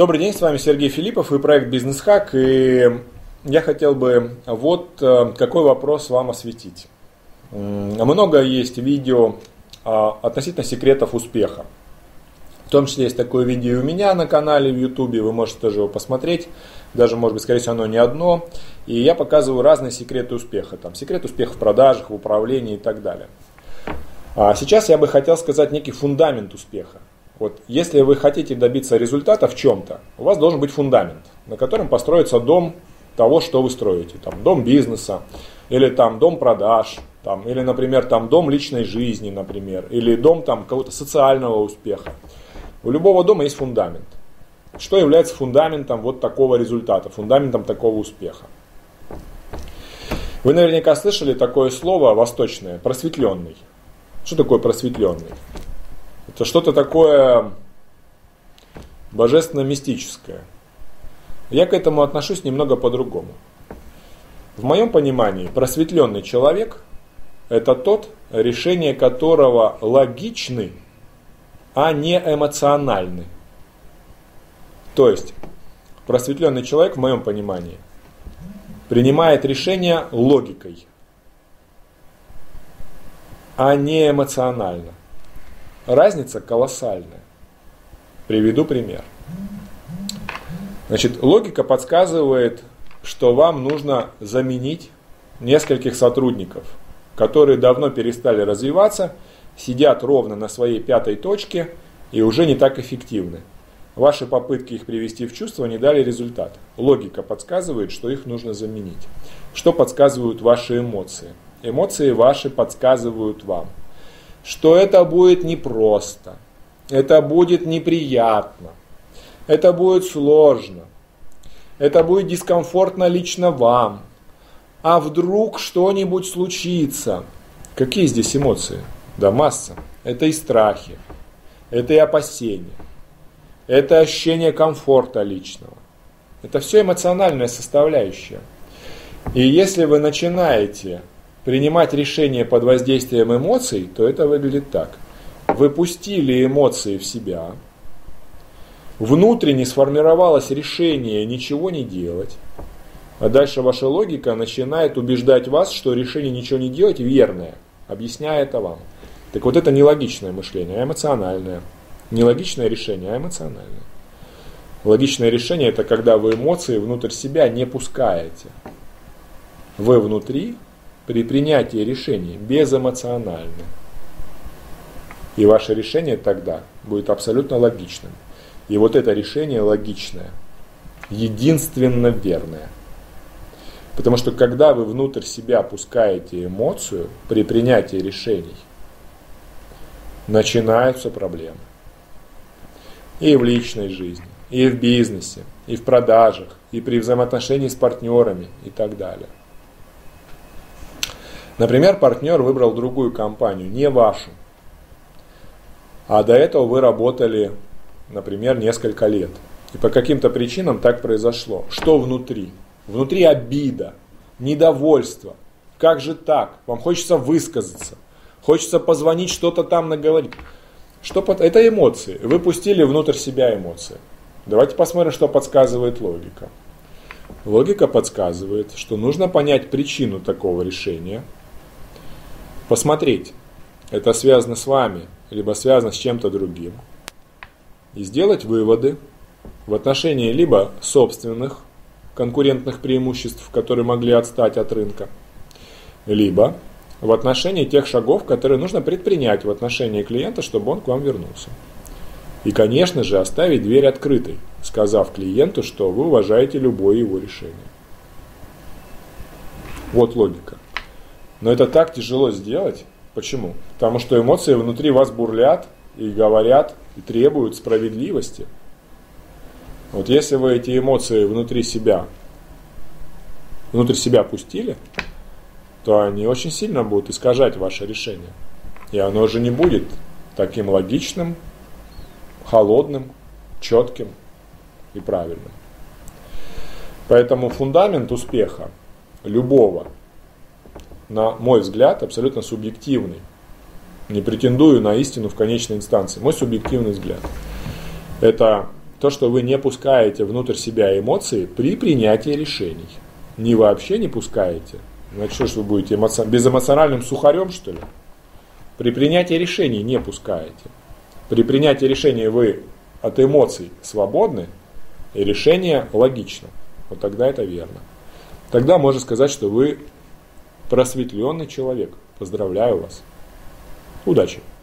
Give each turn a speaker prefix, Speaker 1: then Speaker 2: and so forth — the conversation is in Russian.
Speaker 1: Добрый день, с вами Сергей Филиппов и проект Бизнес Хак. И я хотел бы вот э, какой вопрос вам осветить. Много есть видео а, относительно секретов успеха. В том числе есть такое видео у меня на канале в YouTube, вы можете тоже его посмотреть. Даже, может быть, скорее всего, оно не одно. И я показываю разные секреты успеха. Там, секрет успеха в продажах, в управлении и так далее. А сейчас я бы хотел сказать некий фундамент успеха. Вот если вы хотите добиться результата в чем-то, у вас должен быть фундамент, на котором построится дом того, что вы строите. Там, дом бизнеса, или там дом продаж, там, или, например, там дом личной жизни, например, или дом там какого-то социального успеха. У любого дома есть фундамент. Что является фундаментом вот такого результата, фундаментом такого успеха? Вы наверняка слышали такое слово восточное, просветленный. Что такое просветленный? Это что-то такое божественно-мистическое. Я к этому отношусь немного по-другому. В моем понимании просветленный человек – это тот, решение которого логичны, а не эмоциональны. То есть просветленный человек, в моем понимании, принимает решение логикой, а не эмоционально. Разница колоссальная. Приведу пример. Значит, логика подсказывает, что вам нужно заменить нескольких сотрудников, которые давно перестали развиваться, сидят ровно на своей пятой точке и уже не так эффективны. Ваши попытки их привести в чувство не дали результат. Логика подсказывает, что их нужно заменить. Что подсказывают ваши эмоции? Эмоции ваши подсказывают вам – что это будет непросто, это будет неприятно, это будет сложно, это будет дискомфортно лично вам. А вдруг что-нибудь случится? Какие здесь эмоции? Да масса. Это и страхи, это и опасения, это ощущение комфорта личного. Это все эмоциональная составляющая. И если вы начинаете принимать решения под воздействием эмоций, то это выглядит так. Вы пустили эмоции в себя, внутренне сформировалось решение ничего не делать, а дальше ваша логика начинает убеждать вас, что решение ничего не делать верное, объясняя это вам. Так вот это не логичное мышление, а эмоциональное. Не логичное решение, а эмоциональное. Логичное решение это когда вы эмоции внутрь себя не пускаете. Вы внутри при принятии решений безэмоциональны. И ваше решение тогда будет абсолютно логичным. И вот это решение логичное, единственно верное. Потому что когда вы внутрь себя опускаете эмоцию при принятии решений, начинаются проблемы. И в личной жизни, и в бизнесе, и в продажах, и при взаимоотношении с партнерами и так далее. Например, партнер выбрал другую компанию, не вашу. А до этого вы работали, например, несколько лет. И по каким-то причинам так произошло. Что внутри? Внутри обида, недовольство. Как же так? Вам хочется высказаться. Хочется позвонить, что-то там наговорить. Что под... Это эмоции. Вы пустили внутрь себя эмоции. Давайте посмотрим, что подсказывает логика. Логика подсказывает, что нужно понять причину такого решения – посмотреть, это связано с вами, либо связано с чем-то другим, и сделать выводы в отношении либо собственных конкурентных преимуществ, которые могли отстать от рынка, либо в отношении тех шагов, которые нужно предпринять в отношении клиента, чтобы он к вам вернулся. И, конечно же, оставить дверь открытой, сказав клиенту, что вы уважаете любое его решение. Вот логика. Но это так тяжело сделать. Почему? Потому что эмоции внутри вас бурлят и говорят, и требуют справедливости. Вот если вы эти эмоции внутри себя, внутрь себя пустили, то они очень сильно будут искажать ваше решение. И оно уже не будет таким логичным, холодным, четким и правильным. Поэтому фундамент успеха любого на мой взгляд, абсолютно субъективный. Не претендую на истину в конечной инстанции. Мой субъективный взгляд. Это то, что вы не пускаете внутрь себя эмоции при принятии решений. Не вообще не пускаете. Значит, что ж вы будете эмоци... безэмоциональным сухарем, что ли? При принятии решений не пускаете. При принятии решений вы от эмоций свободны, и решение логично. Вот тогда это верно. Тогда можно сказать, что вы просветленный человек. Поздравляю вас. Удачи!